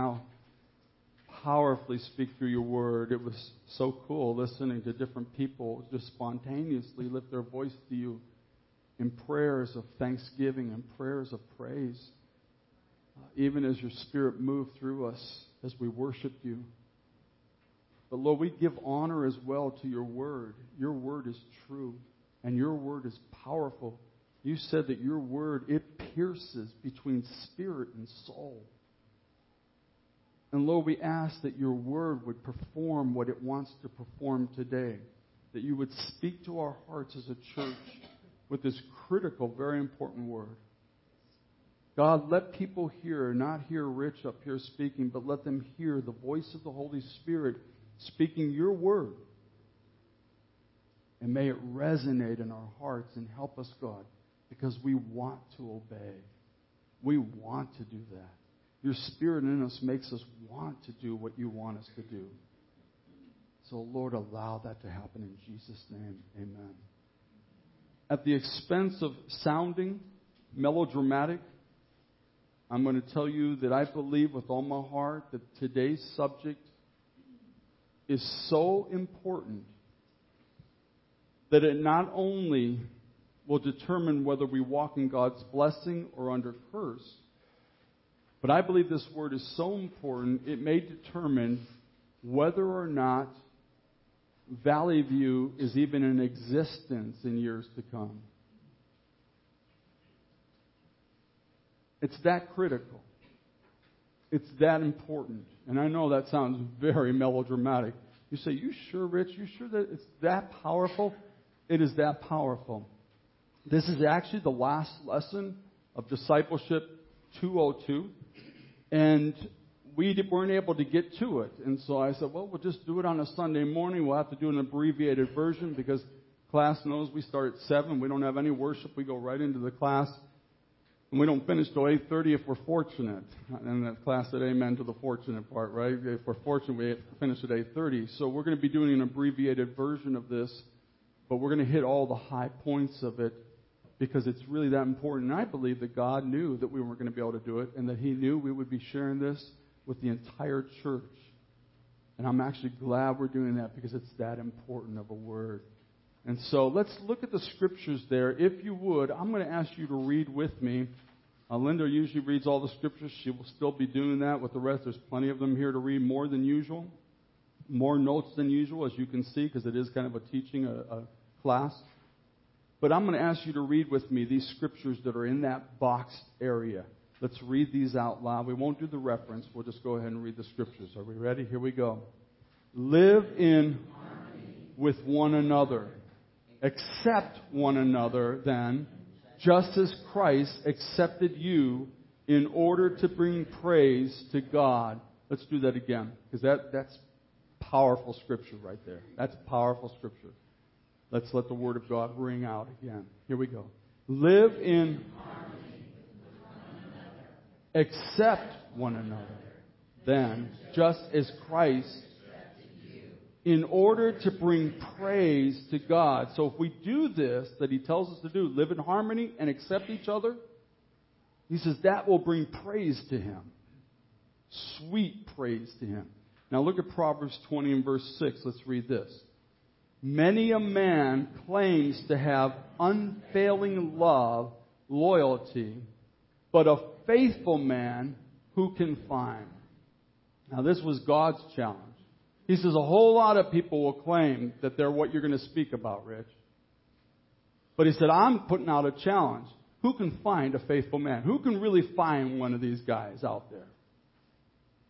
now powerfully speak through your word. It was so cool listening to different people just spontaneously lift their voice to you in prayers of thanksgiving and prayers of praise. Uh, even as your spirit moved through us as we worshiped you. But Lord, we give honor as well to your word. Your word is true and your word is powerful. You said that your word, it pierces between spirit and soul. And Lord, we ask that your word would perform what it wants to perform today. That you would speak to our hearts as a church with this critical, very important word. God, let people hear, not hear Rich up here speaking, but let them hear the voice of the Holy Spirit speaking your word. And may it resonate in our hearts and help us, God, because we want to obey. We want to do that. Your spirit in us makes us want to do what you want us to do. So, Lord, allow that to happen in Jesus' name. Amen. At the expense of sounding melodramatic, I'm going to tell you that I believe with all my heart that today's subject is so important that it not only will determine whether we walk in God's blessing or under curse, but I believe this word is so important it may determine whether or not Valley View is even in existence in years to come. It's that critical. It's that important. And I know that sounds very melodramatic. You say, You sure, Rich? You sure that it's that powerful? It is that powerful. This is actually the last lesson of Discipleship 202. And we weren't able to get to it. And so I said, well, we'll just do it on a Sunday morning. We'll have to do an abbreviated version because class knows we start at 7. We don't have any worship. We go right into the class. And we don't finish till 8.30 if we're fortunate. And the class said amen to the fortunate part, right? If we're fortunate, we finish at 8.30. So we're going to be doing an abbreviated version of this, but we're going to hit all the high points of it because it's really that important. And I believe that God knew that we weren't going to be able to do it and that He knew we would be sharing this with the entire church. And I'm actually glad we're doing that because it's that important of a word. And so let's look at the scriptures there. If you would, I'm going to ask you to read with me. Uh, Linda usually reads all the scriptures. She will still be doing that with the rest. There's plenty of them here to read, more than usual. More notes than usual, as you can see, because it is kind of a teaching, a, a class. But I'm going to ask you to read with me these scriptures that are in that boxed area. Let's read these out loud. We won't do the reference. We'll just go ahead and read the scriptures. Are we ready? Here we go. Live in with one another Accept one another then, just as Christ accepted you in order to bring praise to God. Let's do that again, because that, that's powerful scripture right there. That's powerful scripture. Let's let the Word of God ring out again. Here we go. Live in harmony. accept one another. Then, just as Christ in order to bring praise to God. So if we do this that He tells us to do, live in harmony and accept each other, He says that will bring praise to Him. Sweet praise to Him. Now look at Proverbs 20 and verse 6. Let's read this. Many a man claims to have unfailing love, loyalty, but a faithful man who can find? Now this was God's challenge. He says a whole lot of people will claim that they're what you're going to speak about, Rich. But he said, I'm putting out a challenge. Who can find a faithful man? Who can really find one of these guys out there?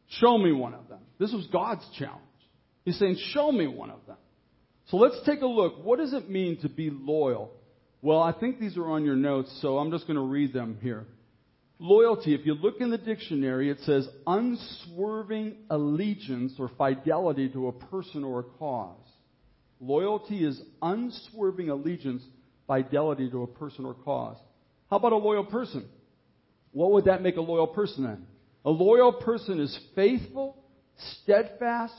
Show me one of them. This was God's challenge. He's saying, Show me one of them. So let's take a look. What does it mean to be loyal? Well, I think these are on your notes, so I'm just going to read them here. Loyalty, if you look in the dictionary, it says unswerving allegiance or fidelity to a person or a cause. Loyalty is unswerving allegiance, fidelity to a person or cause. How about a loyal person? What would that make a loyal person then? A loyal person is faithful, steadfast,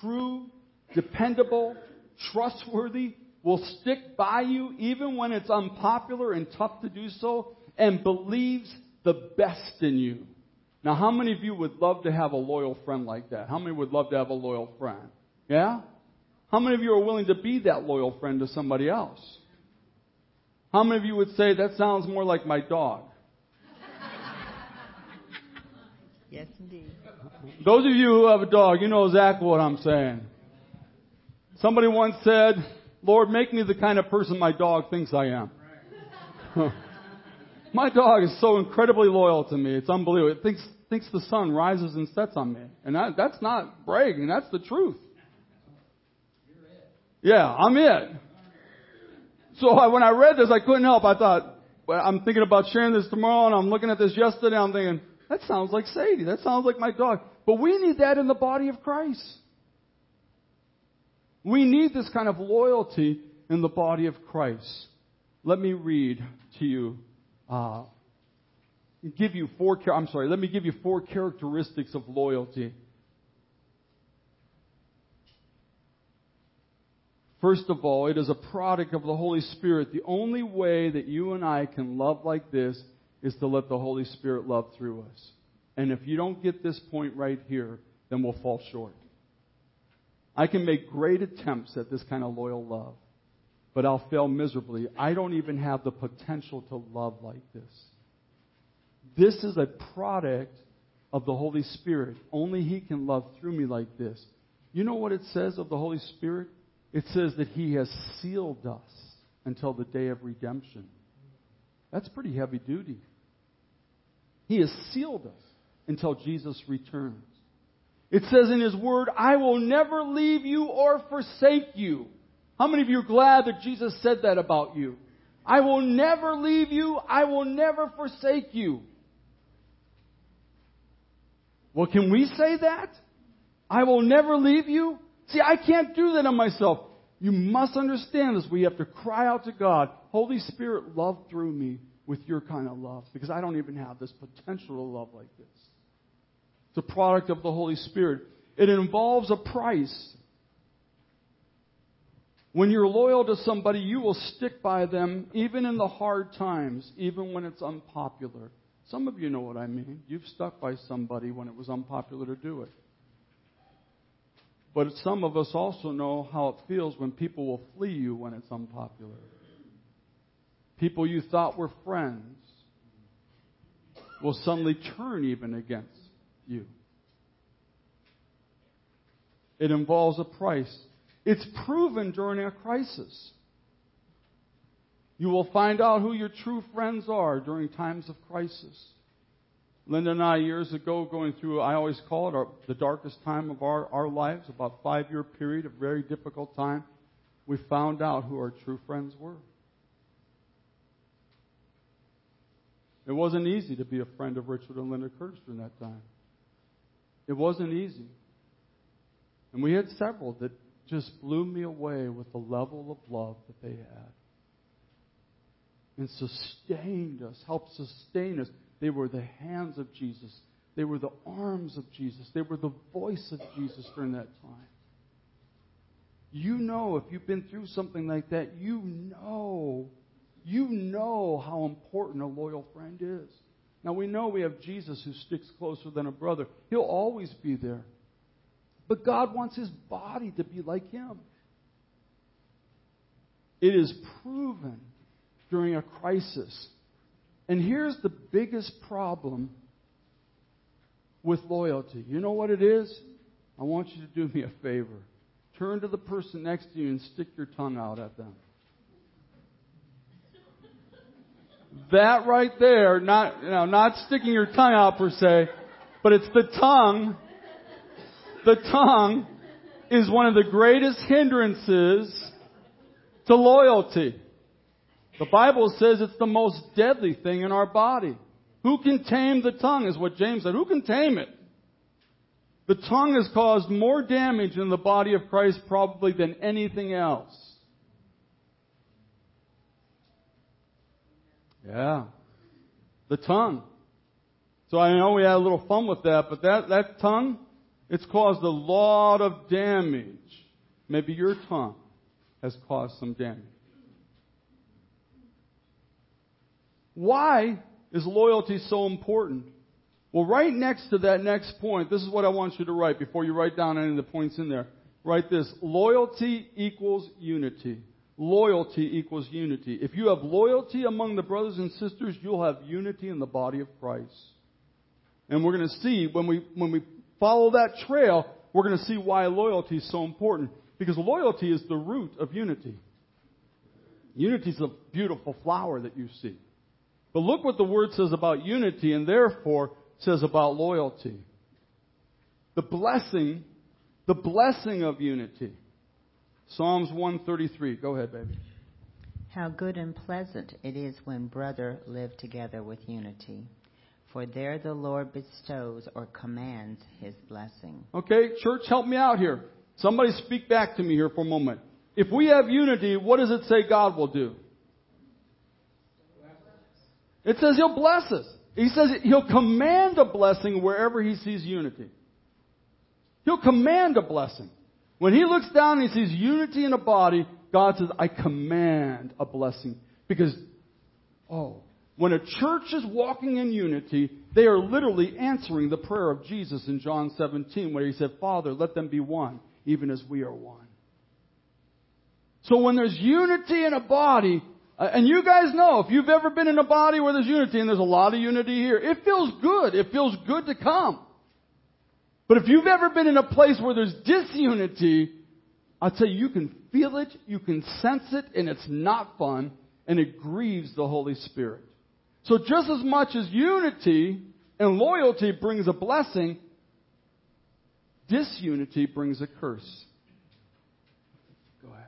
true, dependable, trustworthy, will stick by you even when it's unpopular and tough to do so, and believes the best in you. Now, how many of you would love to have a loyal friend like that? How many would love to have a loyal friend? Yeah? How many of you are willing to be that loyal friend to somebody else? How many of you would say, that sounds more like my dog? Yes, indeed. Those of you who have a dog, you know exactly what I'm saying. Somebody once said, Lord, make me the kind of person my dog thinks I am. my dog is so incredibly loyal to me. It's unbelievable. It thinks, thinks the sun rises and sets on me. And that, that's not bragging. That's the truth. Yeah, I'm it. So I, when I read this, I couldn't help. I thought, well, I'm thinking about sharing this tomorrow, and I'm looking at this yesterday. I'm thinking, that sounds like Sadie. That sounds like my dog. But we need that in the body of Christ. We need this kind of loyalty in the body of Christ. Let me read to you, uh, give you four. I'm sorry. Let me give you four characteristics of loyalty. First of all, it is a product of the Holy Spirit. The only way that you and I can love like this is to let the Holy Spirit love through us. And if you don't get this point right here, then we'll fall short. I can make great attempts at this kind of loyal love, but I'll fail miserably. I don't even have the potential to love like this. This is a product of the Holy Spirit. Only He can love through me like this. You know what it says of the Holy Spirit? It says that He has sealed us until the day of redemption. That's pretty heavy duty. He has sealed us until Jesus returns. It says in His Word, I will never leave you or forsake you. How many of you are glad that Jesus said that about you? I will never leave you. I will never forsake you. Well, can we say that? I will never leave you? See, I can't do that on myself. You must understand this. We have to cry out to God, Holy Spirit, love through me with your kind of love, because I don't even have this potential to love like this. A product of the Holy Spirit. It involves a price. When you're loyal to somebody, you will stick by them even in the hard times, even when it's unpopular. Some of you know what I mean. You've stuck by somebody when it was unpopular to do it. But some of us also know how it feels when people will flee you when it's unpopular. People you thought were friends will suddenly turn even against you. It involves a price. It's proven during a crisis. You will find out who your true friends are during times of crisis. Linda and I, years ago, going through, I always call it our, the darkest time of our, our lives, about five year period, a very difficult time, we found out who our true friends were. It wasn't easy to be a friend of Richard and Linda Curtis during that time. It wasn't easy. And we had several that just blew me away with the level of love that they had. And sustained us, helped sustain us. They were the hands of Jesus. They were the arms of Jesus. They were the voice of Jesus during that time. You know, if you've been through something like that, you know, you know how important a loyal friend is. Now we know we have Jesus who sticks closer than a brother. He'll always be there. But God wants his body to be like him. It is proven during a crisis. And here's the biggest problem with loyalty. You know what it is? I want you to do me a favor. Turn to the person next to you and stick your tongue out at them. That right there, not, you know, not sticking your tongue out per se, but it's the tongue. The tongue is one of the greatest hindrances to loyalty. The Bible says it's the most deadly thing in our body. Who can tame the tongue is what James said. Who can tame it? The tongue has caused more damage in the body of Christ probably than anything else. Yeah. The tongue. So I know we had a little fun with that, but that, that tongue, it's caused a lot of damage. Maybe your tongue has caused some damage. Why is loyalty so important? Well, right next to that next point, this is what I want you to write before you write down any of the points in there. Write this. Loyalty equals unity. Loyalty equals unity. If you have loyalty among the brothers and sisters, you'll have unity in the body of Christ. And we're going to see when we, when we follow that trail, we're going to see why loyalty is so important. Because loyalty is the root of unity. Unity is a beautiful flower that you see. But look what the word says about unity and therefore says about loyalty. The blessing, the blessing of unity. Psalms 133. Go ahead, baby. How good and pleasant it is when brother live together with unity. For there the Lord bestows or commands his blessing. Okay, church, help me out here. Somebody speak back to me here for a moment. If we have unity, what does it say God will do? It says He'll bless us. He says He'll command a blessing wherever He sees unity. He'll command a blessing. When He looks down and He sees unity in a body, God says, I command a blessing. Because, oh, when a church is walking in unity, they are literally answering the prayer of Jesus in John 17, where He said, Father, let them be one, even as we are one. So when there's unity in a body, uh, and you guys know, if you've ever been in a body where there's unity, and there's a lot of unity here, it feels good. It feels good to come. But if you've ever been in a place where there's disunity, I'll tell you, you can feel it, you can sense it, and it's not fun, and it grieves the Holy Spirit. So just as much as unity and loyalty brings a blessing, disunity brings a curse. Go ahead.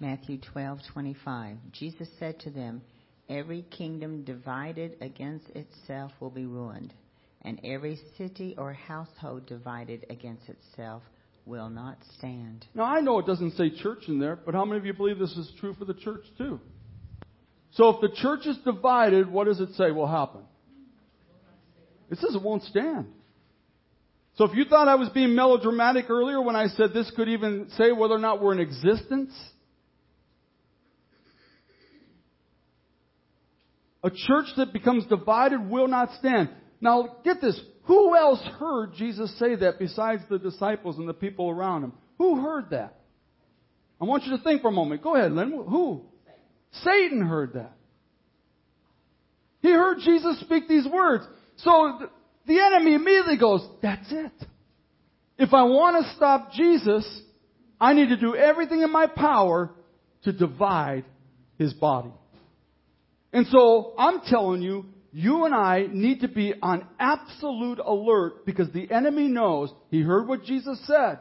Matthew 12:25. Jesus said to them, "Every kingdom divided against itself will be ruined, and every city or household divided against itself will not stand." Now I know it doesn't say church in there, but how many of you believe this is true for the church too? So if the church is divided, what does it say will happen? It says it won't stand. So if you thought I was being melodramatic earlier when I said this could even say whether or not we're in existence, A church that becomes divided will not stand. Now, get this. Who else heard Jesus say that besides the disciples and the people around him? Who heard that? I want you to think for a moment. Go ahead, Lynn. Who? Satan heard that. He heard Jesus speak these words. So the enemy immediately goes, That's it. If I want to stop Jesus, I need to do everything in my power to divide his body. And so I'm telling you, you and I need to be on absolute alert because the enemy knows he heard what Jesus said.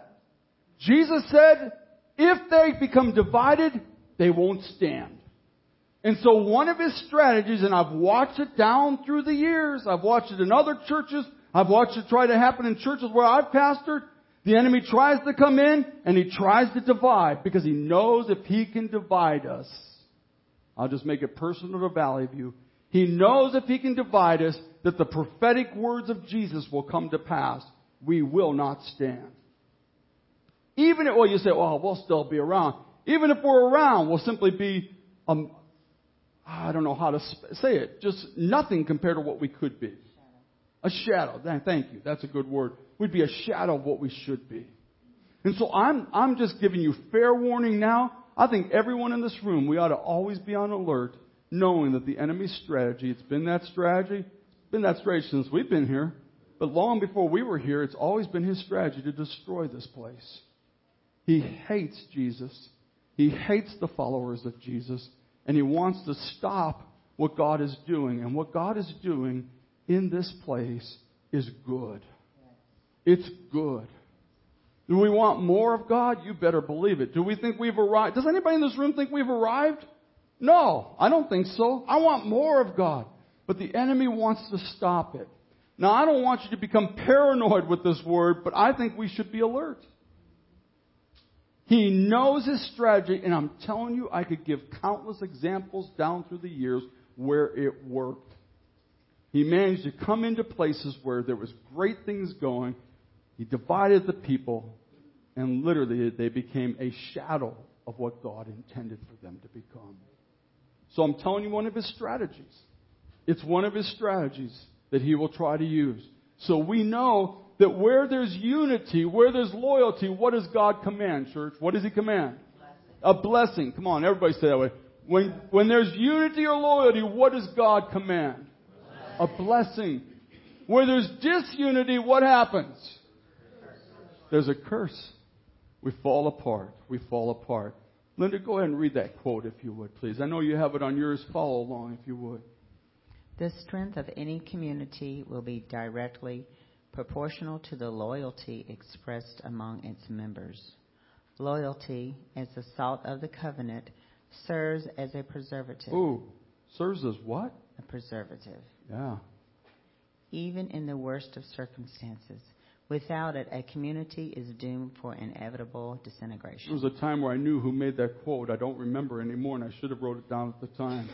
Jesus said, if they become divided, they won't stand. And so one of his strategies, and I've watched it down through the years, I've watched it in other churches, I've watched it try to happen in churches where I've pastored, the enemy tries to come in and he tries to divide because he knows if he can divide us, I'll just make it personal to Valley View. He knows if he can divide us, that the prophetic words of Jesus will come to pass. We will not stand. Even if, well, you say, well, we'll still be around. Even if we're around, we'll simply be, um, I don't know how to say it, just nothing compared to what we could be. A shadow. Thank you. That's a good word. We'd be a shadow of what we should be. And so I'm, I'm just giving you fair warning now. I think everyone in this room, we ought to always be on alert, knowing that the enemy's strategy, it's been that strategy, it's been that strategy since we've been here, but long before we were here, it's always been his strategy to destroy this place. He hates Jesus. He hates the followers of Jesus, and he wants to stop what God is doing. And what God is doing in this place is good. It's good. Do we want more of God? You better believe it. Do we think we've arrived? Does anybody in this room think we've arrived? No, I don't think so. I want more of God. But the enemy wants to stop it. Now, I don't want you to become paranoid with this word, but I think we should be alert. He knows his strategy, and I'm telling you, I could give countless examples down through the years where it worked. He managed to come into places where there was great things going. He divided the people, and literally they became a shadow of what God intended for them to become. So I'm telling you one of his strategies It's one of his strategies that he will try to use. So we know that where there's unity, where there's loyalty, what does God command, church? What does he command? A blessing. Come on, everybody say that way. When, when there's unity or loyalty, what does God command? A blessing. Where there's disunity, what happens? There's a curse. We fall apart. We fall apart. Linda, go ahead and read that quote if you would, please. I know you have it on yours. Follow along if you would. The strength of any community will be directly proportional to the loyalty expressed among its members. Loyalty, as the salt of the covenant, serves as a preservative. Ooh, serves as what? A preservative. Yeah. Even in the worst of circumstances. Without it, a community is doomed for inevitable disintegration. There was a time where I knew who made that quote. I don't remember anymore, and I should have wrote it down at the time.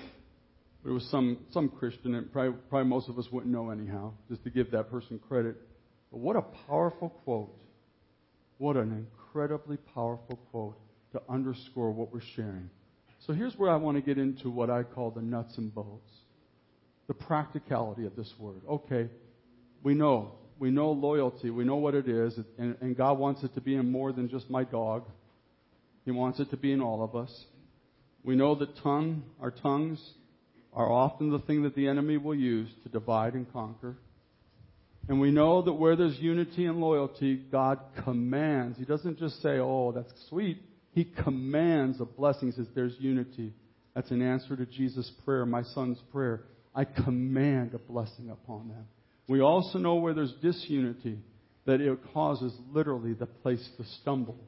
But it was some, some Christian, and probably, probably most of us wouldn't know anyhow, just to give that person credit. But what a powerful quote. What an incredibly powerful quote to underscore what we're sharing. So here's where I want to get into what I call the nuts and bolts. The practicality of this word. Okay, we know we know loyalty. We know what it is. And, and God wants it to be in more than just my dog. He wants it to be in all of us. We know that tongue, our tongues, are often the thing that the enemy will use to divide and conquer. And we know that where there's unity and loyalty, God commands. He doesn't just say, oh, that's sweet. He commands a blessing. He says, there's unity. That's an answer to Jesus' prayer, my son's prayer. I command a blessing upon them. We also know where there's disunity, that it causes literally the place to stumble,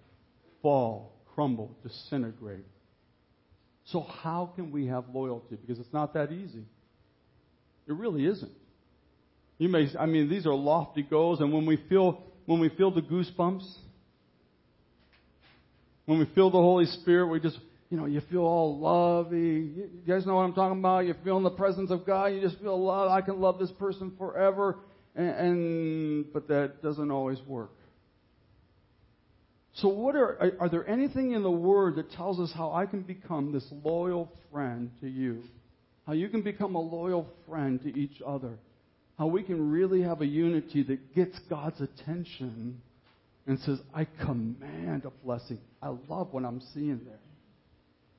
fall, crumble, disintegrate. So, how can we have loyalty? Because it's not that easy. It really isn't. You may, I mean, these are lofty goals, and when we feel, when we feel the goosebumps, when we feel the Holy Spirit, we just, you know, you feel all lovey. You guys know what I'm talking about? You feel in the presence of God. You just feel love. I can love this person forever. And, and but that doesn't always work. So, what are are there anything in the Word that tells us how I can become this loyal friend to you? How you can become a loyal friend to each other? How we can really have a unity that gets God's attention and says, "I command a blessing." I love what I'm seeing there.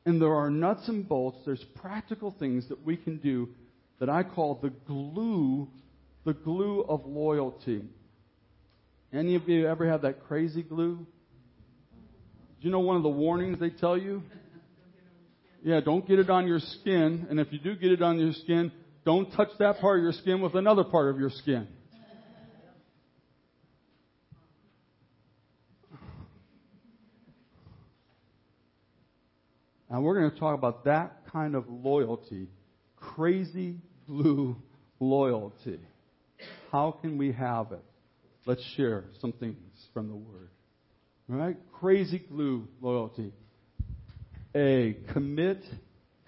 And there are nuts and bolts, there's practical things that we can do that I call the glue, the glue of loyalty. Any of you ever have that crazy glue? Do you know one of the warnings they tell you? Yeah, don't get it on your skin. And if you do get it on your skin, don't touch that part of your skin with another part of your skin. And we're going to talk about that kind of loyalty, crazy glue loyalty. How can we have it? Let's share some things from the Word. All right? Crazy glue loyalty. A, commit,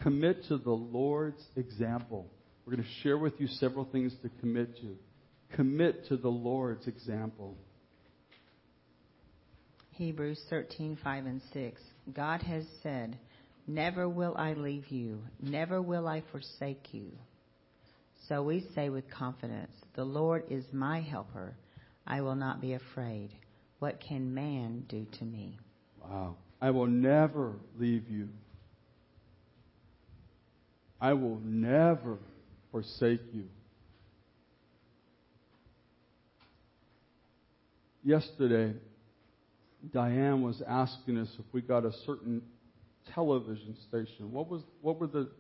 commit to the Lord's example. We're going to share with you several things to commit to. Commit to the Lord's example. Hebrews 13, 5 and 6. God has said, Never will I leave you, never will I forsake you. So we say with confidence, The Lord is my helper. I will not be afraid. What can man do to me? Wow. I will never leave you. I will never forsake you. Yesterday, Diane was asking us if we got a certain television station. What was what were the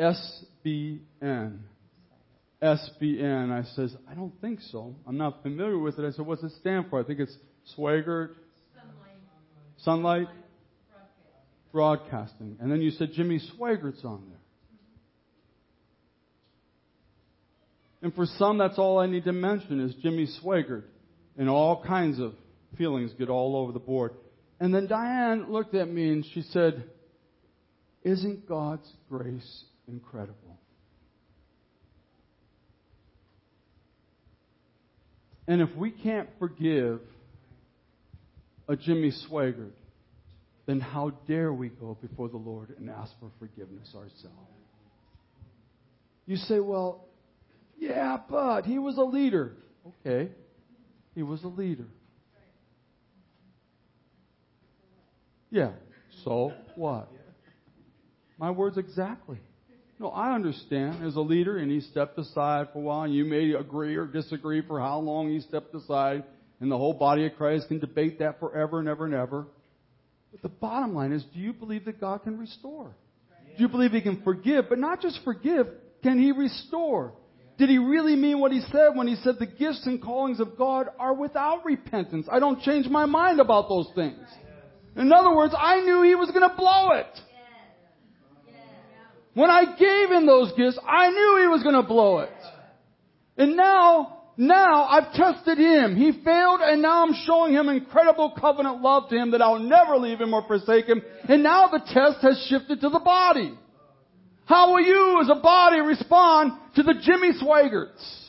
SBN? SBN. SBN. I says, I don't think so. I'm not familiar with it. I said, what's it stand for? I think it's Swaggart. SonLife. SonLife. Broadcasting. Broadcasting. And then you said Jimmy Swaggart's on there. And for some, that's all I need to mention is Jimmy Swaggart. And all kinds of feelings get all over the board. And then Diane looked at me and she said, Isn't God's grace incredible? And if we can't forgive a Jimmy Swaggart, then how dare we go before the Lord and ask for forgiveness ourselves? You say, well, yeah, but he was a leader. Okay, he was a leader. Yeah, so what? My words exactly. No, I understand as a leader, and he stepped aside for a while, and you may agree or disagree for how long he stepped aside, and the whole body of Christ can debate that forever and ever and ever. But the bottom line is, do you believe that God can restore? Do you believe he can forgive? But not just forgive, can he restore? Did he really mean what he said when he said the gifts and callings of God are without repentance? I don't change my mind about those things. In other words, I knew he was going to blow it. When I gave him those gifts, I knew he was going to blow it. And now, now I've tested him. He failed and now I'm showing him incredible covenant love to him that I'll never leave him or forsake him. And now the test has shifted to the body. How will you as a body respond to the Jimmy Swaggarts?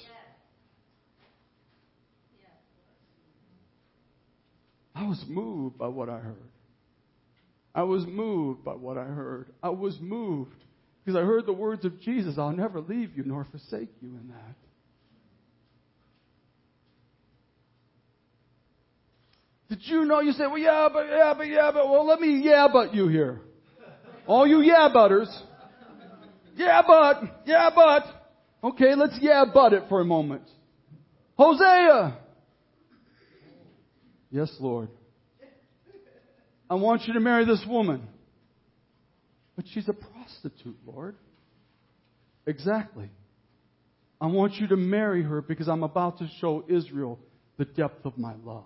I was moved by what I heard. I was moved by what I heard. I was moved because I heard the words of Jesus I'll never leave you nor forsake you in that. Did you know? You say, well, yeah, but, yeah, but, yeah, but, well, let me yeah, but you here. All you yeah, butters. Yeah, but, yeah, but. Okay, let's yeah, but it for a moment. Hosea. Yes, Lord. I want you to marry this woman. But she's a prostitute, Lord. Exactly. I want you to marry her because I'm about to show Israel the depth of my love.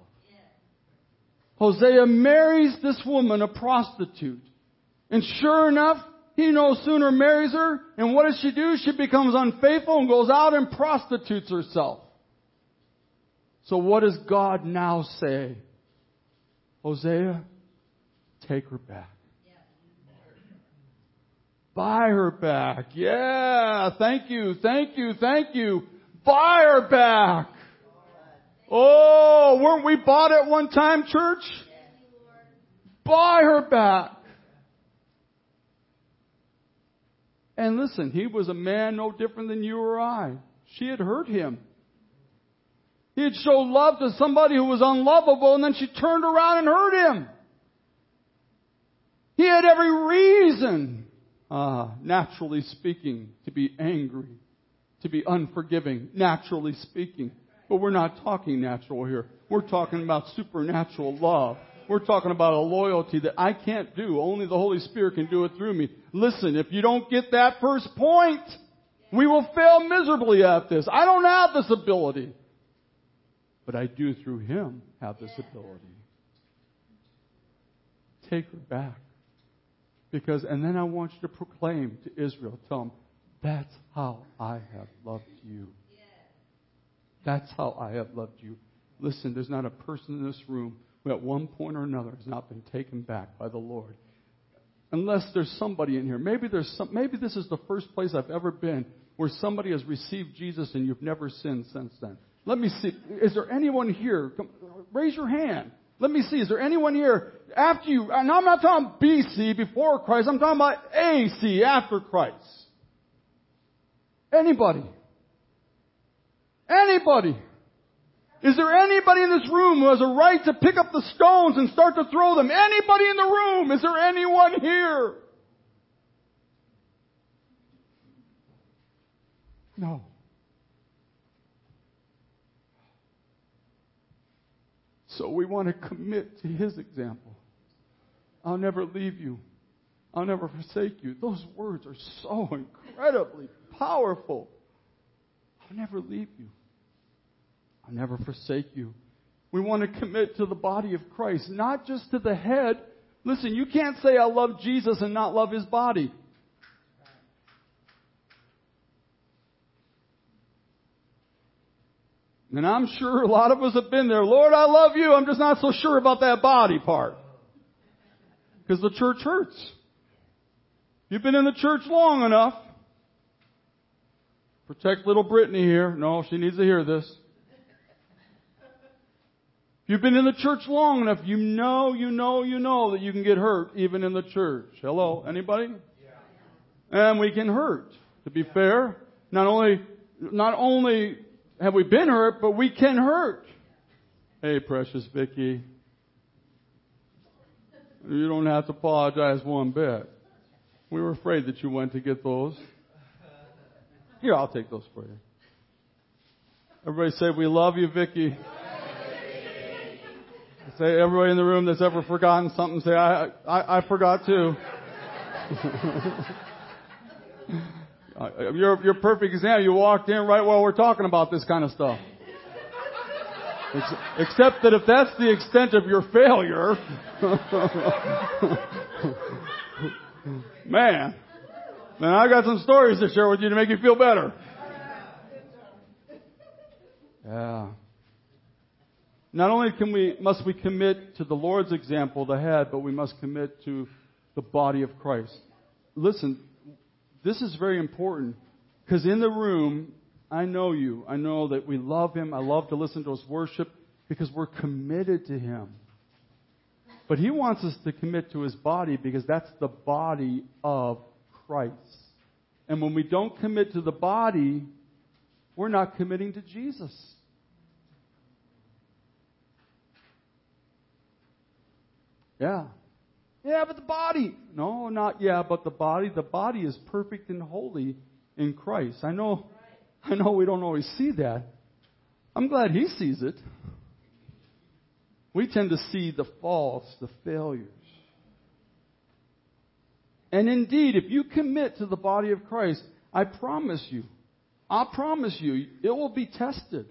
Hosea marries this woman, a prostitute. And sure enough, he no sooner marries her, and what does she do? She becomes unfaithful and goes out and prostitutes herself. So what does God now say? Hosea, take her back. Buy her back. Yeah, thank you, thank you, thank you. Buy her back. Oh, weren't we bought at one time, church? Buy her back. And listen, he was a man no different than you or I. She had hurt him. He had showed love to somebody who was unlovable and then she turned around and hurt him. He had every reason, uh, naturally speaking, to be angry, to be unforgiving, naturally speaking. But we're not talking natural here. We're talking about supernatural love. We're talking about a loyalty that I can't do. Only the Holy Spirit can do it through me. Listen, if you don't get that first point, we will fail miserably at this. I don't have this ability. But I do through Him have this ability. Take her back. Because, and then I want you to proclaim to Israel, tell them, that's how I have loved you. That's how I have loved you. Listen, there's not a person in this room who at one point or another has not been taken back by the Lord. Unless there's somebody in here. Maybe there's some, maybe this is the first place I've ever been where somebody has received Jesus and you've never sinned since then. Let me see. Is there anyone here? Come, raise your hand. Let me see. Is there anyone here after you? And I'm not talking BC before Christ. I'm talking about AC after Christ. Anybody? Anybody? Is there anybody in this room who has a right to pick up the stones and start to throw them? Anybody in the room? Is there anyone here? No. So we want to commit to his example. I'll never leave you. I'll never forsake you. Those words are so incredibly powerful. I'll never leave you. I'll never forsake you. We want to commit to the body of Christ, not just to the head. Listen, you can't say I love Jesus and not love his body. And I'm sure a lot of us have been there. Lord, I love you. I'm just not so sure about that body part. Because the church hurts. You've been in the church long enough. Protect little Brittany here. No, she needs to hear this. You've been in the church long enough, you know, you know, you know that you can get hurt even in the church. Hello? Anybody? Yeah. And we can hurt. To be fair, Not only, not only have we been hurt, but we can hurt. Hey, precious Vicky. You don't have to apologize one bit. We were afraid that you went to get those. Here, I'll take those for you. Everybody say, we love you, Vicky. Say, everybody in the room that's ever forgotten something, say, I, I, I forgot too. Uh, you're, you're a perfect example. You walked in right while we're talking about this kind of stuff. Except that if that's the extent of your failure, man, man, I got some stories to share with you to make you feel better. Yeah. Not only can we, must we commit to the Lord's example, the head, but we must commit to the body of Christ. Listen, this is very important because in the room, I know you. I know that we love Him. I love to listen to His worship because we're committed to Him. But He wants us to commit to His body because that's the body of Christ. And when we don't commit to the body, we're not committing to Jesus. Yeah. Yeah, but the body. No, not yeah, but the body. The body is perfect and holy in Christ. I know, I know we don't always see that. I'm glad he sees it. We tend to see the faults, the failures. And indeed, if you commit to the body of Christ, I promise you, I promise you, it will be tested.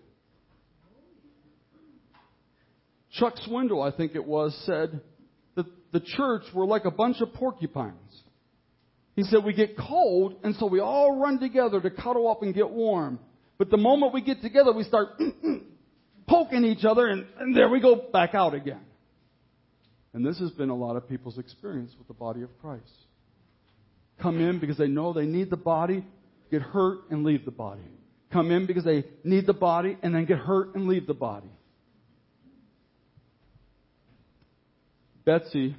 Chuck Swindoll, I think it was, said, that the church were like a bunch of porcupines. He said, we get cold, and so we all run together to cuddle up and get warm. But the moment we get together, we start poking each other, and, and there we go back out again. And this has been a lot of people's experience with the body of Christ. Come in because they know they need the body, get hurt, and leave the body. Come in because they need the body, and then get hurt and leave the body. Betsy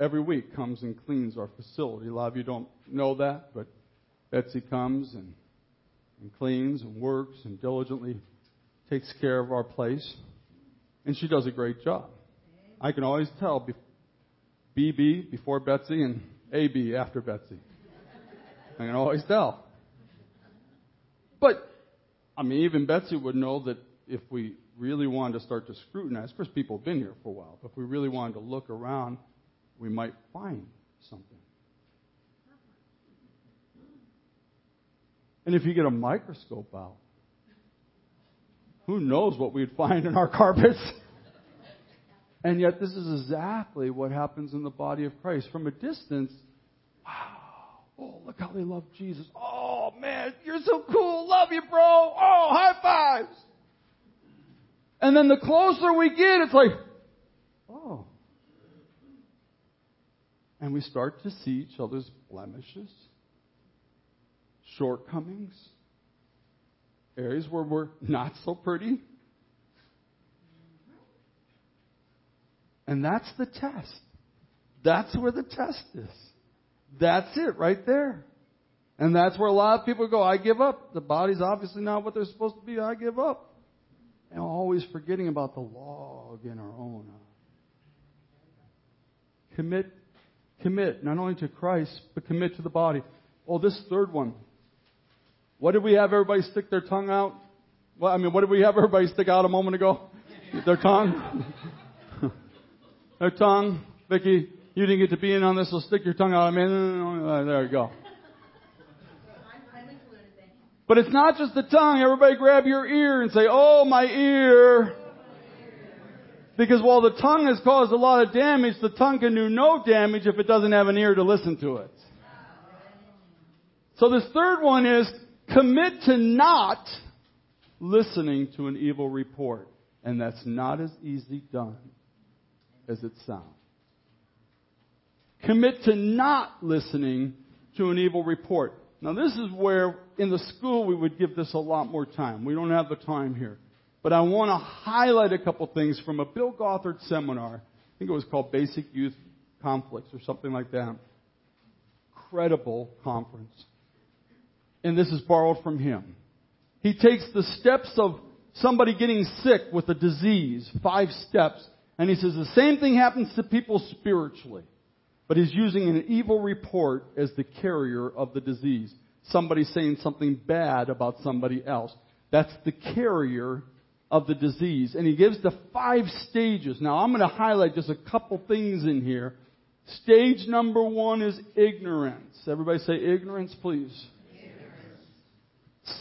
every week comes and cleans our facility. A lot of you don't know that, but Betsy comes and, and cleans and works and diligently takes care of our place. And she does a great job. I can always tell BB before Betsy and AB after Betsy. I can always tell. But, I mean, even Betsy would know that if we really wanted to start to scrutinize, of course, people have been here for a while, but if we really wanted to look around, we might find something. And if you get a microscope out, who knows what we'd find in our carpets? and yet, this is exactly what happens in the body of Christ. From a distance, wow, oh, look how they love Jesus. Oh, man, you're so cool. Love you, bro. Oh, high fives. And then the closer we get, it's like, oh. And we start to see each other's blemishes, shortcomings, areas where we're not so pretty. And that's the test. That's where the test is. That's it right there. And that's where a lot of people go, I give up. The body's obviously not what they're supposed to be. I give up and always forgetting about the log in our own. Commit, commit not only to Christ, but commit to the body. Oh, this third one. What did we have everybody stick their tongue out? Well, I mean, what did we have everybody stick out a moment ago? Their tongue? their tongue. Vicky, you didn't get to be in on this, so stick your tongue out. I mean, uh, there you go. But it's not just the tongue. Everybody grab your ear and say, Oh, my ear. Because while the tongue has caused a lot of damage, the tongue can do no damage if it doesn't have an ear to listen to it. So this third one is commit to not listening to an evil report. And that's not as easy done as it sounds. Commit to not listening to an evil report. Now, this is where in the school we would give this a lot more time. We don't have the time here. But I want to highlight a couple things from a Bill Gothard seminar. I think it was called Basic Youth Conflicts or something like that. Credible conference. and this is borrowed from him. He takes the steps of somebody getting sick with a disease, five steps, and he says the same thing happens to people spiritually. But he's using an evil report as the carrier of the disease. Somebody saying something bad about somebody else. That's the carrier of the disease. And he gives the five stages. Now I'm going to highlight just a couple things in here. Stage number one is ignorance. Everybody say ignorance, please. Ignorance.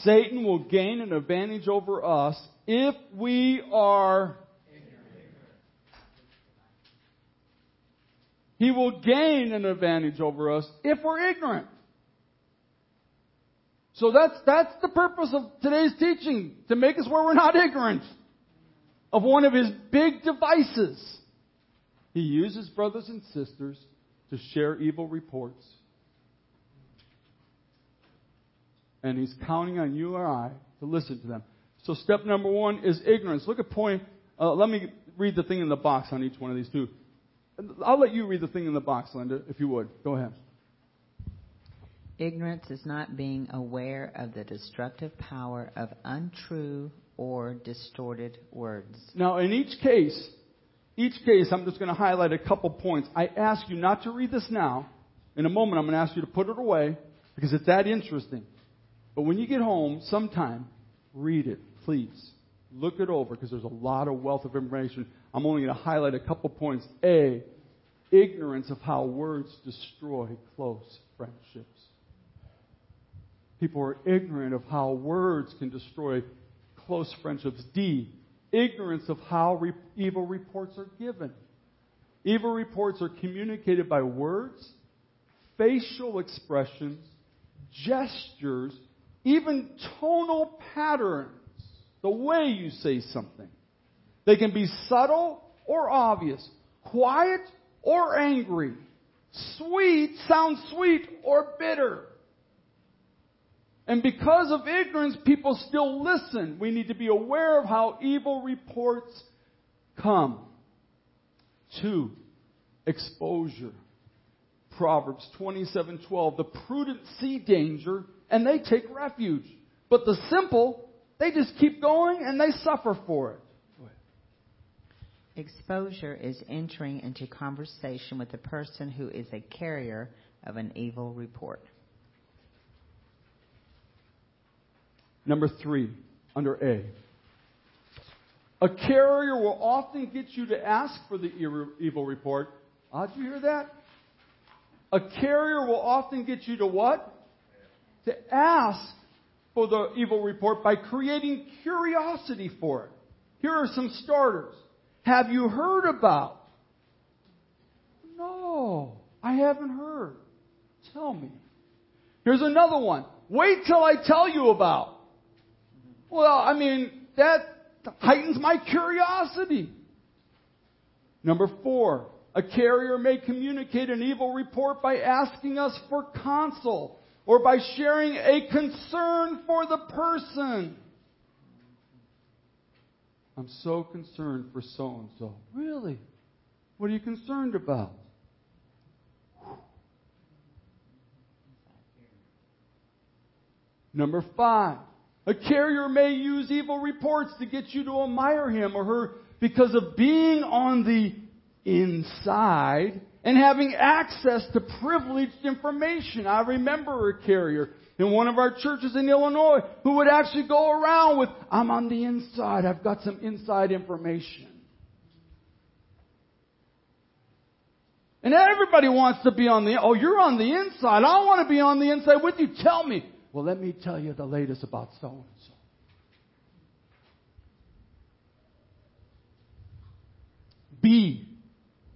Satan will gain an advantage over us if we are He will gain an advantage over us if we're ignorant. So that's, that's the purpose of today's teaching, to make us where we're not ignorant of one of his big devices. He uses brothers and sisters to share evil reports. And he's counting on you or I to listen to them. So step number one is ignorance. Look at point, uh, let me read the thing in the box on each one of these two. I'll let you read the thing in the box, Linda, if you would. Go ahead. Ignorance is not being aware of the destructive power of untrue or distorted words. Now, in each case, each case, I'm just going to highlight a couple points. I ask you not to read this now. In a moment, I'm going to ask you to put it away because it's that interesting. But when you get home, sometime, read it, please. Look it over because there's a lot of wealth of information. I'm only going to highlight a couple points. A, ignorance of how words destroy close friendships. People are ignorant of how words can destroy close friendships. D, ignorance of how re- evil reports are given. Evil reports are communicated by words, facial expressions, gestures, even tonal patterns, the way you say something. They can be subtle or obvious, quiet or angry, sweet sounds sweet or bitter. And because of ignorance, people still listen. We need to be aware of how evil reports come. Two, exposure. Proverbs 27:12. The prudent see danger and they take refuge, but the simple, they just keep going and they suffer for it. Exposure is entering into conversation with a person who is a carrier of an evil report. Number three, under A. A carrier will often get you to ask for the evil report. Ah, did you hear that? A carrier will often get you to what? To ask for the evil report by creating curiosity for it. Here are some starters have you heard about? No, I haven't heard. Tell me. Here's another one. Wait till I tell you about. Well, I mean, that heightens my curiosity. Number four, a carrier may communicate an evil report by asking us for counsel or by sharing a concern for the person. I'm so concerned for so and so. Really? What are you concerned about? Number five, a carrier may use evil reports to get you to admire him or her because of being on the inside and having access to privileged information. I remember a carrier in one of our churches in Illinois who would actually go around with, I'm on the inside, I've got some inside information. And everybody wants to be on the, oh, you're on the inside. I want to be on the inside with you. Tell me. Well, let me tell you the latest about so and so. B.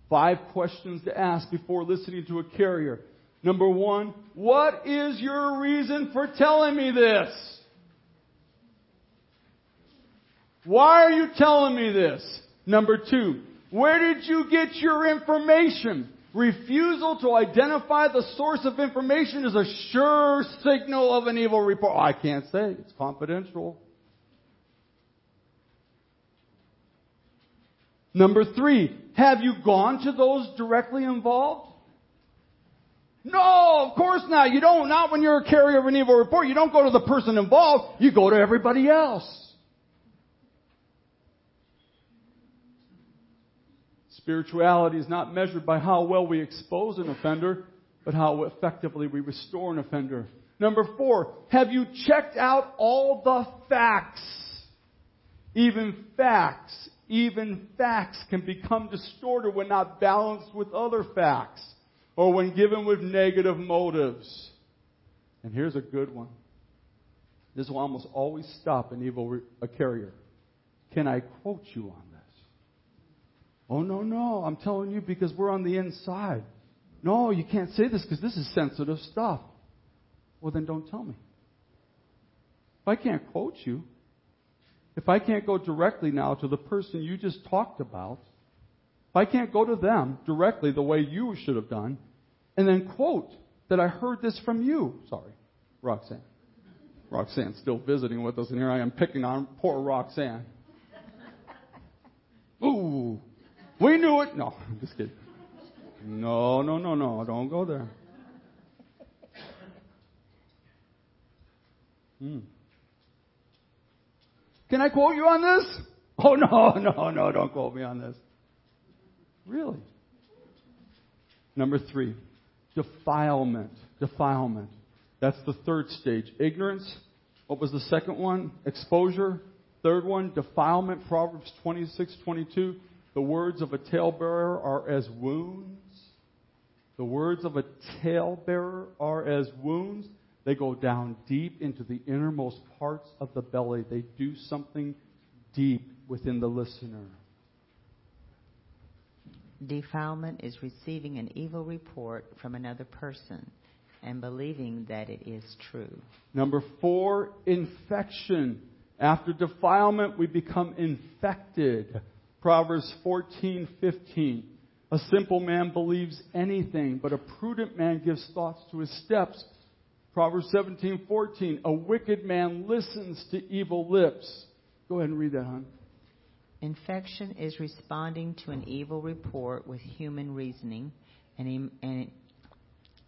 Five questions to ask before listening to a carrier. Number one, what is your reason for telling me this? Why are you telling me this? Number two, where did you get your information? Refusal to identify the source of information is a sure signal of an evil report. I can't say. It's confidential. Number three, have you gone to those directly involved? No, of course not. You don't, not when you're a carrier of an evil report. You don't go to the person involved. You go to everybody else. Spirituality is not measured by how well we expose an offender, but how effectively we restore an offender. Number four, have you checked out all the facts? Even facts, even facts can become distorted when not balanced with other facts or when given with negative motives. And here's a good one. This will almost always stop an evil re- a carrier. Can I quote you on? Oh, no, no. I'm telling you because we're on the inside. No, you can't say this because this is sensitive stuff. Well, then don't tell me. If I can't quote you, if I can't go directly now to the person you just talked about, if I can't go to them directly the way you should have done, and then quote that I heard this from you. Sorry, Roxanne. Roxanne's still visiting with us, and here I am picking on poor Roxanne. Ooh, we knew it. No, I'm just kidding. No, no, no, no, don't go there. Hmm. Can I quote you on this? Oh, no, no, no, don't quote me on this. Really? Number three, defilement. Defilement. That's the third stage. Ignorance. What was the second one? Exposure. Third one, defilement. Proverbs 26, 22. The words of a talebearer are as wounds. The words of a talebearer are as wounds. They go down deep into the innermost parts of the belly. They do something deep within the listener. Defilement is receiving an evil report from another person and believing that it is true. Number four, infection. After defilement, we become infected. Proverbs 14:15. A simple man believes anything, but a prudent man gives thoughts to his steps. Proverbs 17:14. A wicked man listens to evil lips. Go ahead and read that, hon. Infection is responding to an evil report with human reasoning and, and,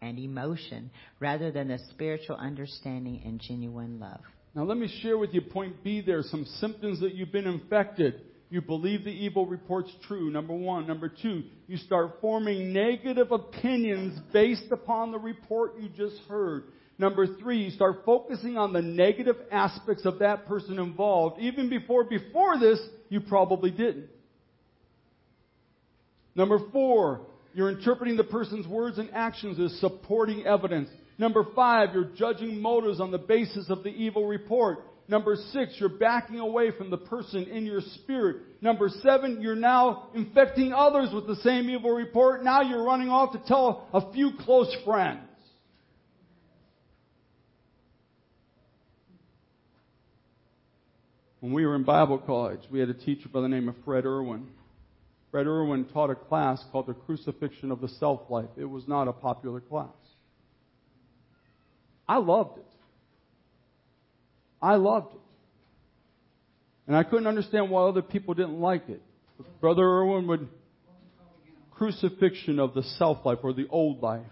and emotion rather than a spiritual understanding and genuine love. Now, let me share with you point B there some symptoms that you've been infected. You believe the evil report's true, number one. Number two, you start forming negative opinions based upon the report you just heard. Number three, you start focusing on the negative aspects of that person involved. Even before, before this, you probably didn't. Number four, you're interpreting the person's words and actions as supporting evidence. Number five, you're judging motives on the basis of the evil report. Number six, you're backing away from the person in your spirit. Number seven, you're now infecting others with the same evil report. Now you're running off to tell a few close friends. When we were in Bible college, we had a teacher by the name of Fred Irwin. Fred Irwin taught a class called The Crucifixion of the Self Life. It was not a popular class. I loved it. I loved it. And I couldn't understand why other people didn't like it. Brother Irwin would crucifixion of the self life or the old life,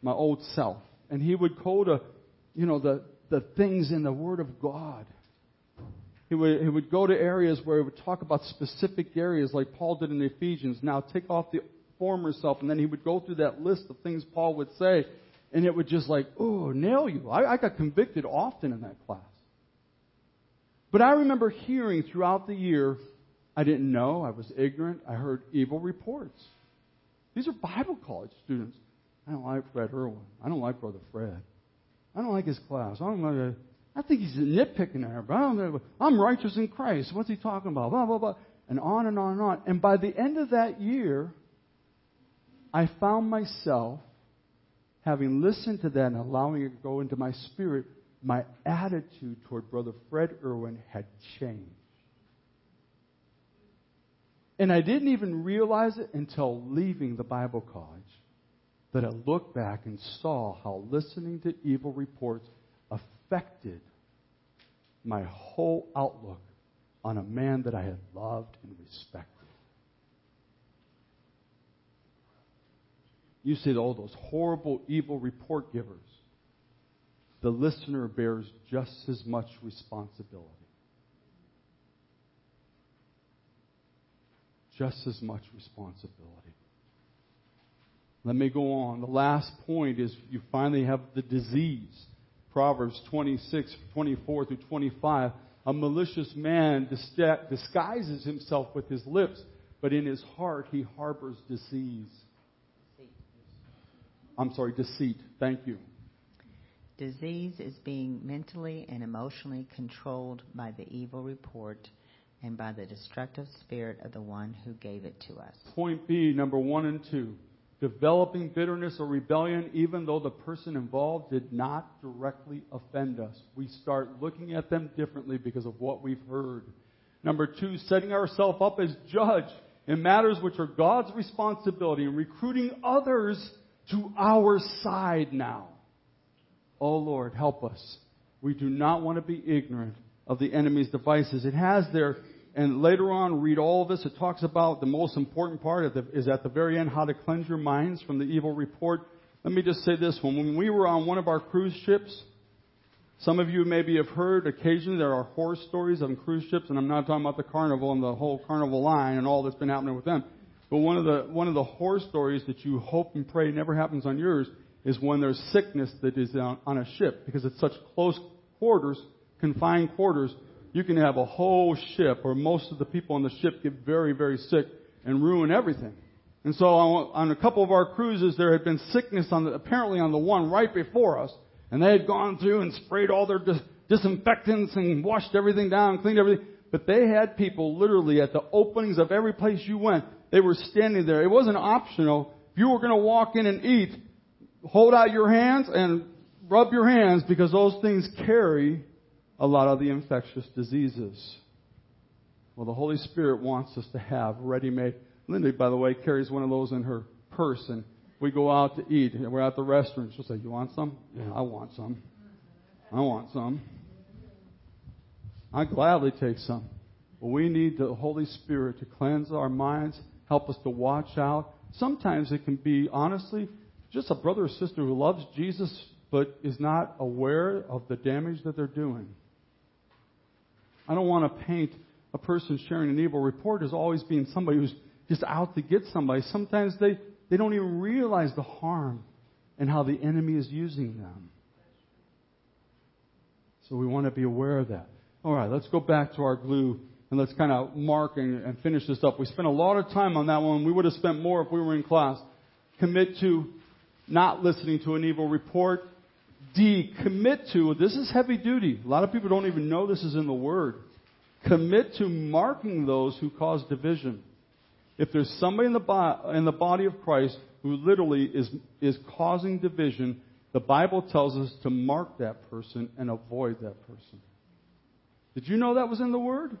my old self. And he would go to, you know, the, the things in the Word of God he would, he would go to areas where he would talk about specific areas like Paul did in Ephesians. Now take off the former self, and then he would go through that list of things Paul would say, and it would just like, oh, nail you. I, I got convicted often in that class. But I remember hearing throughout the year, I didn't know, I was ignorant, I heard evil reports. These are Bible college students. I don't like Fred Irwin. I don't like Brother Fred. I don't like his class. I don't like I think he's nitpicking there, but I don't know. I'm righteous in Christ. What's he talking about? Blah, blah, blah. And on and on and on. And by the end of that year, I found myself having listened to that and allowing it to go into my spirit, my attitude toward Brother Fred Irwin had changed. And I didn't even realize it until leaving the Bible college that I looked back and saw how listening to evil reports affected my whole outlook on a man that I had loved and respected. You say, all those horrible, evil report givers. The listener bears just as much responsibility. Just as much responsibility. Let me go on. The last point is you finally have the disease. Proverbs 26, 24 through 25. A malicious man disguises himself with his lips, but in his heart he harbors disease. I'm sorry, deceit. Thank you. Disease is being mentally and emotionally controlled by the evil report and by the destructive spirit of the one who gave it to us. Point B, number one and two. Developing bitterness or rebellion, even though the person involved did not directly offend us. We start looking at them differently because of what we've heard. Number two, setting ourselves up as judge in matters which are God's responsibility and recruiting others to our side now. Oh Lord, help us. We do not want to be ignorant of the enemy's devices. It has there, and later on, read all of this. It talks about the most important part the, is at the very end how to cleanse your minds from the evil report. Let me just say this one. When we were on one of our cruise ships, some of you maybe have heard occasionally there are horror stories on cruise ships, and I'm not talking about the carnival and the whole carnival line and all that's been happening with them. But one of the one of the horror stories that you hope and pray never happens on yours is when there's sickness that is on, on a ship because it's such close quarters, confined quarters. You can have a whole ship, or most of the people on the ship get very, very sick and ruin everything. And so on, on a couple of our cruises, there had been sickness on the, apparently on the one right before us, and they had gone through and sprayed all their dis- disinfectants and washed everything down, cleaned everything. But they had people literally at the openings of every place you went. They were standing there. It wasn't optional. If you were going to walk in and eat, hold out your hands and rub your hands because those things carry a lot of the infectious diseases. Well, the Holy Spirit wants us to have ready made. Linda, by the way, carries one of those in her purse, and we go out to eat, and we're at the restaurant. She'll say, You want some? Yeah, I want some. I want some. I gladly take some. But we need the Holy Spirit to cleanse our minds, help us to watch out. Sometimes it can be, honestly, just a brother or sister who loves Jesus but is not aware of the damage that they're doing. I don't want to paint a person sharing an evil report as always being somebody who's just out to get somebody. Sometimes they, they don't even realize the harm and how the enemy is using them. So we want to be aware of that. All right, let's go back to our glue and let's kind of mark and, and finish this up. We spent a lot of time on that one. We would have spent more if we were in class. Commit to not listening to an evil report. D, commit to, this is heavy duty. A lot of people don't even know this is in the Word. Commit to marking those who cause division. If there's somebody in the, bo- in the body of Christ who literally is, is causing division, the Bible tells us to mark that person and avoid that person. Did you know that was in the Word?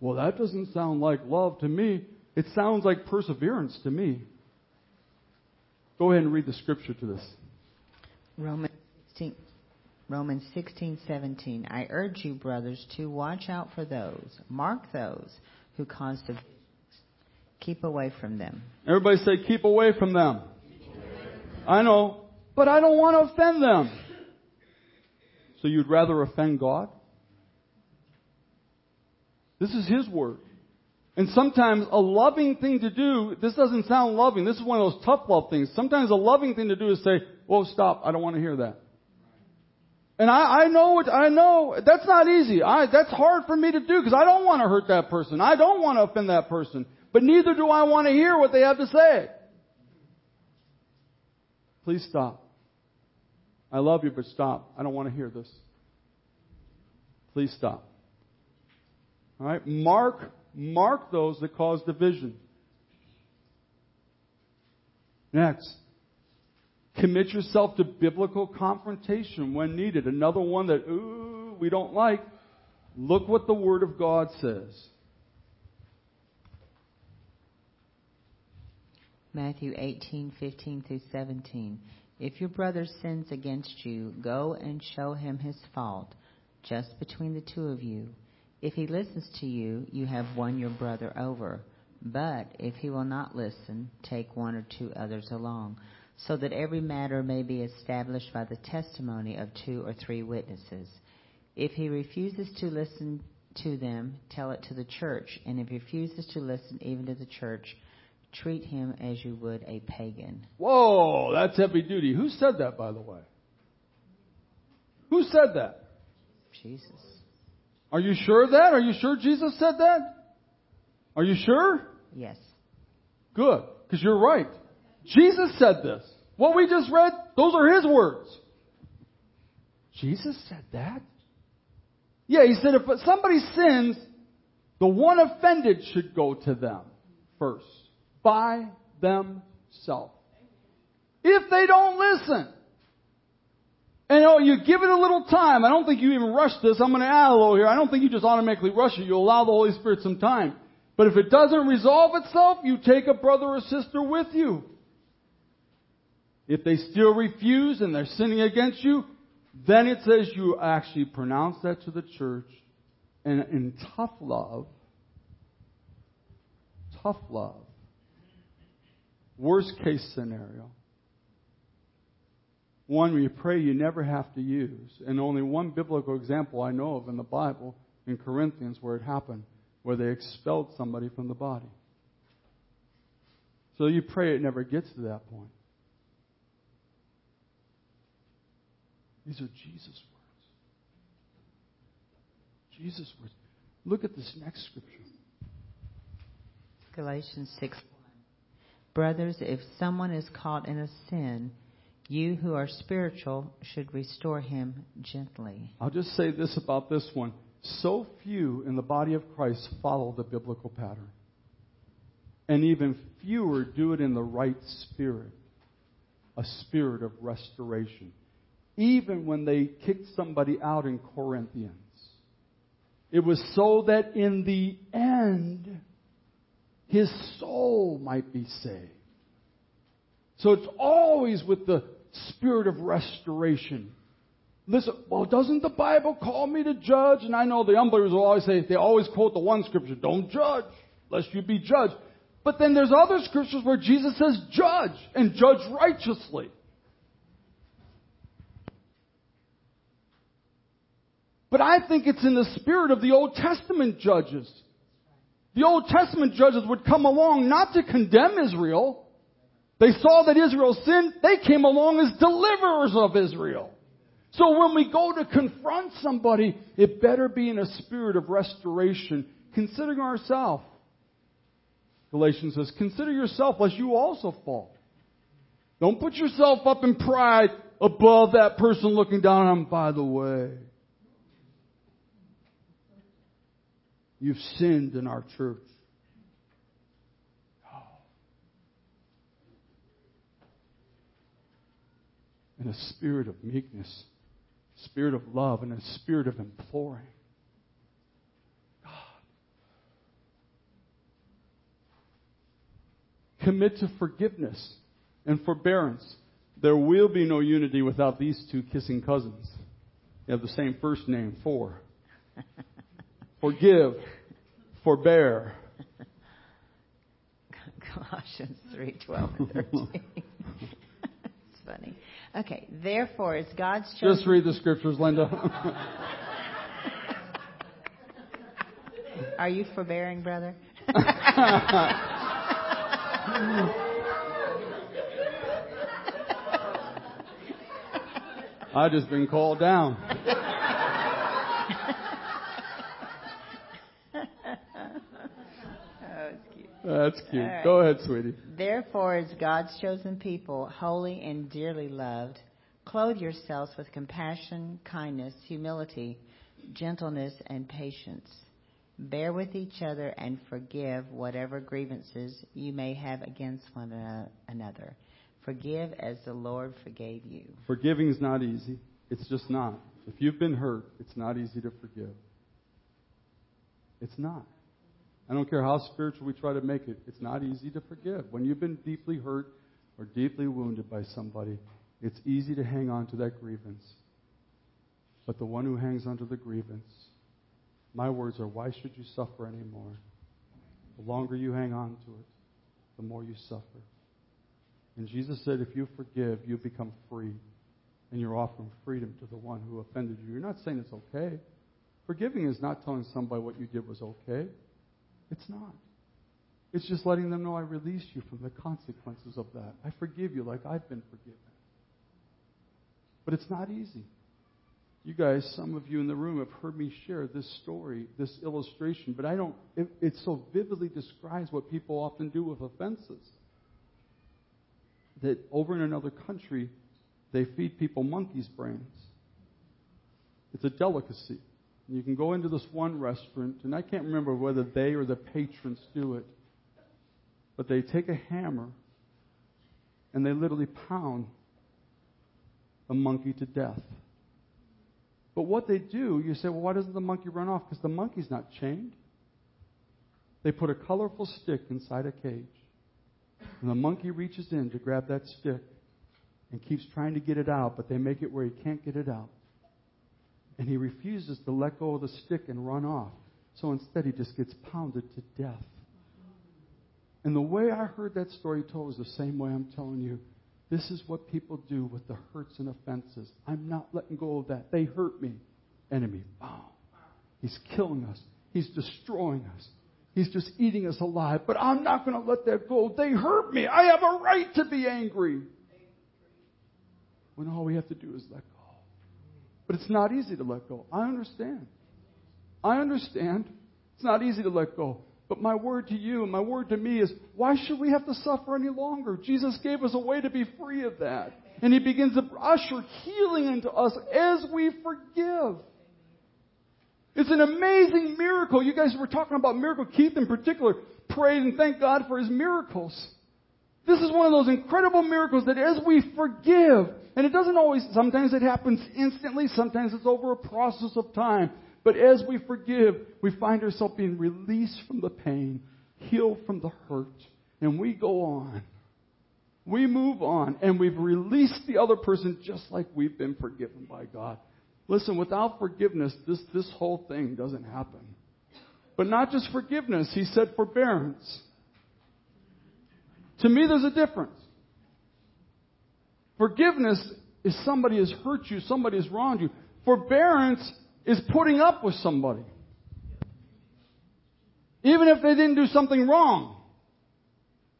Well, that doesn't sound like love to me. It sounds like perseverance to me. Go ahead and read the scripture to this. Romans 16, Romans 16, 17. I urge you, brothers, to watch out for those, mark those who cause divisions. Keep away from them. Everybody say, keep away from them. I know, but I don't want to offend them. So you'd rather offend God? This is His word. And sometimes a loving thing to do, this doesn't sound loving. This is one of those tough love things. Sometimes a loving thing to do is say, whoa, stop. I don't want to hear that. And I, I know it, I know that's not easy. I, that's hard for me to do because I don't want to hurt that person. I don't want to offend that person. But neither do I want to hear what they have to say. Please stop. I love you, but stop. I don't want to hear this. Please stop. All right? Mark mark those that cause division. Next, commit yourself to biblical confrontation when needed. Another one that, ooh, we don't like. Look what the Word of God says. Matthew 18:15 through 17. If your brother sins against you, go and show him his fault, just between the two of you. If he listens to you, you have won your brother over. But if he will not listen, take one or two others along, so that every matter may be established by the testimony of two or three witnesses. If he refuses to listen to them, tell it to the church, and if he refuses to listen even to the church, treat him as you would a pagan. Whoa, that's heavy duty. Who said that, by the way? Who said that? Jesus. Are you sure of that? Are you sure Jesus said that? Are you sure? Yes. Good, because you're right. Jesus said this. What we just read, those are his words. Jesus said that? Yeah, he said if somebody sins, the one offended should go to them first by themselves. If they don't listen, and oh, you give it a little time. I don't think you even rush this. I'm going to add a little here. I don't think you just automatically rush it. You allow the Holy Spirit some time. But if it doesn't resolve itself, you take a brother or sister with you. If they still refuse and they're sinning against you, then it says you actually pronounce that to the church and in tough love, tough love, worst case scenario, one where you pray you never have to use, and only one biblical example I know of in the Bible, in Corinthians, where it happened, where they expelled somebody from the body. So you pray it never gets to that point. These are Jesus' words. Jesus' words. Look at this next scripture. Galatians 6 Brothers, if someone is caught in a sin, you who are spiritual should restore him gently. I'll just say this about this one. So few in the body of Christ follow the biblical pattern. And even fewer do it in the right spirit a spirit of restoration even when they kicked somebody out in Corinthians. It was so that in the end, his soul might be saved. So it's always with the spirit of restoration. Listen, well, doesn't the Bible call me to judge? And I know the unbelievers will always say, they always quote the one scripture, don't judge, lest you be judged. But then there's other scriptures where Jesus says, judge, and judge righteously. But I think it's in the spirit of the Old Testament judges. The Old Testament judges would come along not to condemn Israel. They saw that Israel sinned. They came along as deliverers of Israel. So when we go to confront somebody, it better be in a spirit of restoration, considering ourselves. Galatians says, consider yourself lest you also fall. Don't put yourself up in pride above that person looking down on by the way. You've sinned in our church. In a spirit of meekness, spirit of love, and a spirit of imploring. God. Commit to forgiveness and forbearance. There will be no unity without these two kissing cousins. They have the same first name, four. forgive, forbear. Colossians 3 12 and 13. funny. Okay, therefore, it's God's chosen. Just read the scriptures, Linda. Are you forbearing, brother? I've just been called down. Uh, that's cute. Right. Go ahead, sweetie. Therefore, as God's chosen people, holy and dearly loved, clothe yourselves with compassion, kindness, humility, gentleness, and patience. Bear with each other and forgive whatever grievances you may have against one another. Forgive as the Lord forgave you. Forgiving is not easy. It's just not. If you've been hurt, it's not easy to forgive. It's not. I don't care how spiritual we try to make it, it's not easy to forgive. When you've been deeply hurt or deeply wounded by somebody, it's easy to hang on to that grievance. But the one who hangs onto the grievance, my words are, why should you suffer anymore? The longer you hang on to it, the more you suffer. And Jesus said, if you forgive, you become free. And you're offering freedom to the one who offended you. You're not saying it's okay. Forgiving is not telling somebody what you did was okay. It's not. It's just letting them know I release you from the consequences of that. I forgive you like I've been forgiven. But it's not easy. You guys, some of you in the room have heard me share this story, this illustration, but I don't, it, it so vividly describes what people often do with offenses. That over in another country, they feed people monkeys' brains. It's a delicacy. You can go into this one restaurant, and I can't remember whether they or the patrons do it, but they take a hammer and they literally pound a monkey to death. But what they do, you say, well, why doesn't the monkey run off? Because the monkey's not chained. They put a colorful stick inside a cage. And the monkey reaches in to grab that stick and keeps trying to get it out, but they make it where he can't get it out. And he refuses to let go of the stick and run off. So instead, he just gets pounded to death. And the way I heard that story told is the same way I'm telling you. This is what people do with the hurts and offenses. I'm not letting go of that. They hurt me. Enemy, boom. He's killing us. He's destroying us. He's just eating us alive. But I'm not going to let that go. They hurt me. I have a right to be angry. When all we have to do is let. But it's not easy to let go. I understand. I understand. It's not easy to let go. But my word to you and my word to me is why should we have to suffer any longer? Jesus gave us a way to be free of that. And He begins to usher healing into us as we forgive. It's an amazing miracle. You guys were talking about miracle. Keith in particular prayed and thanked God for his miracles. This is one of those incredible miracles that as we forgive, and it doesn't always, sometimes it happens instantly, sometimes it's over a process of time. But as we forgive, we find ourselves being released from the pain, healed from the hurt, and we go on. We move on, and we've released the other person just like we've been forgiven by God. Listen, without forgiveness, this, this whole thing doesn't happen. But not just forgiveness, he said forbearance. To me, there's a difference. Forgiveness is somebody has hurt you, somebody has wronged you. Forbearance is putting up with somebody. Even if they didn't do something wrong.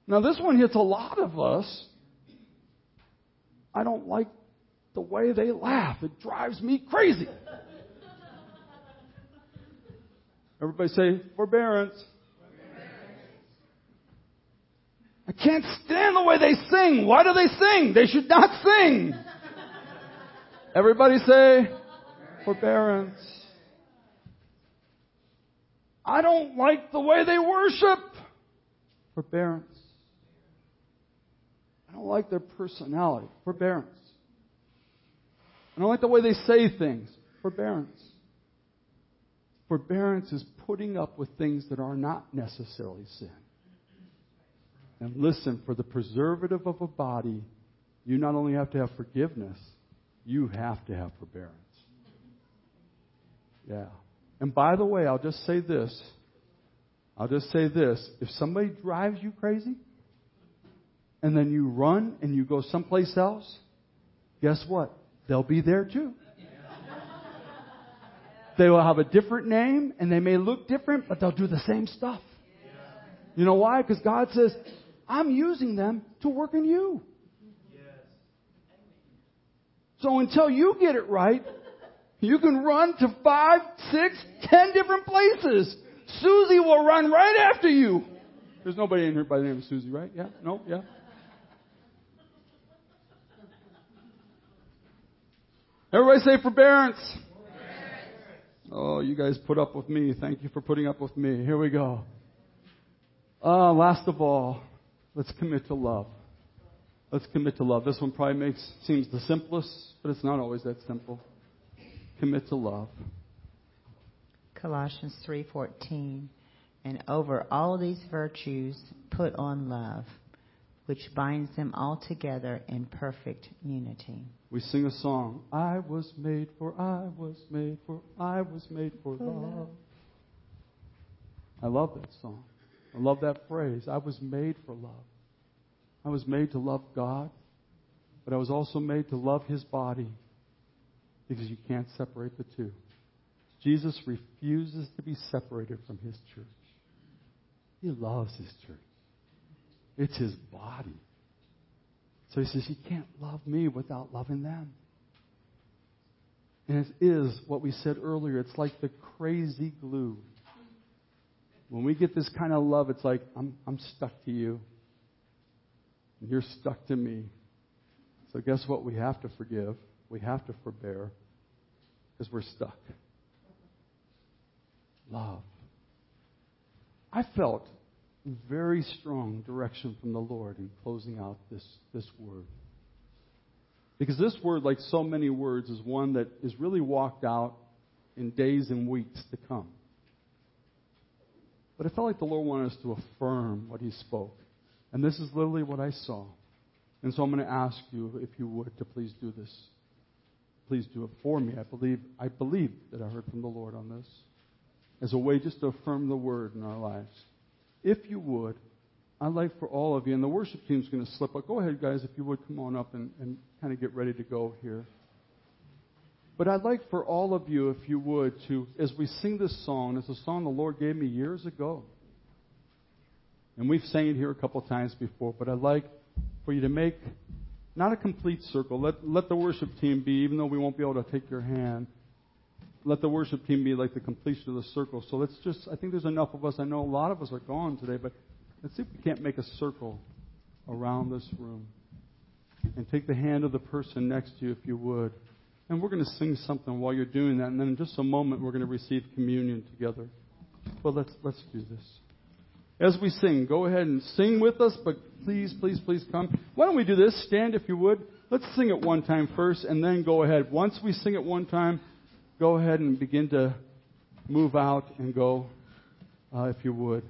Now, this one hits a lot of us. I don't like the way they laugh. It drives me crazy. Everybody say forbearance. I can't stand the way they sing. Why do they sing? They should not sing. Everybody say forbearance. I don't like the way they worship. Forbearance. I don't like their personality. Forbearance. I don't like the way they say things. Forbearance. Forbearance is putting up with things that are not necessarily sin. And listen, for the preservative of a body, you not only have to have forgiveness, you have to have forbearance. Yeah. And by the way, I'll just say this. I'll just say this. If somebody drives you crazy, and then you run and you go someplace else, guess what? They'll be there too. They will have a different name and they may look different, but they'll do the same stuff. You know why? Because God says, I'm using them to work in you. Yes. So until you get it right, you can run to five, six, ten different places. Susie will run right after you. There's nobody in here by the name of Susie, right? Yeah? No? Yeah? Everybody say forbearance. Oh, you guys put up with me. Thank you for putting up with me. Here we go. Uh, last of all, let's commit to love. Let's commit to love. This one probably makes seems the simplest, but it's not always that simple. Commit to love. Colossians 3:14 and over all these virtues put on love which binds them all together in perfect unity. We sing a song. I was made for, I was made for, I was made for love. I love that song. I love that phrase. I was made for love. I was made to love God, but I was also made to love His body because you can't separate the two. Jesus refuses to be separated from His church. He loves His church. It's His body. So He says, You can't love me without loving them. And it is what we said earlier. It's like the crazy glue. When we get this kind of love, it's like, I'm, I'm stuck to you. And you're stuck to me. So guess what? We have to forgive. We have to forbear. Because we're stuck. Love. I felt very strong direction from the Lord in closing out this, this word. Because this word, like so many words, is one that is really walked out in days and weeks to come. But it felt like the Lord wanted us to affirm what He spoke. And this is literally what I saw. And so I'm going to ask you, if you would, to please do this. Please do it for me. I believe, I believe that I heard from the Lord on this as a way just to affirm the word in our lives. If you would, I'd like for all of you, and the worship team's going to slip up. Go ahead, guys, if you would come on up and, and kind of get ready to go here. But I'd like for all of you, if you would, to, as we sing this song, it's a song the Lord gave me years ago. And we've sang it here a couple times before, but I'd like for you to make not a complete circle. Let, let the worship team be, even though we won't be able to take your hand, let the worship team be like the completion of the circle. So let's just, I think there's enough of us. I know a lot of us are gone today, but let's see if we can't make a circle around this room. And take the hand of the person next to you, if you would. And we're going to sing something while you're doing that. And then in just a moment, we're going to receive communion together. Well, let's, let's do this. As we sing, go ahead and sing with us, but please, please, please come. Why don't we do this? Stand if you would. Let's sing it one time first, and then go ahead. Once we sing it one time, go ahead and begin to move out and go, uh, if you would.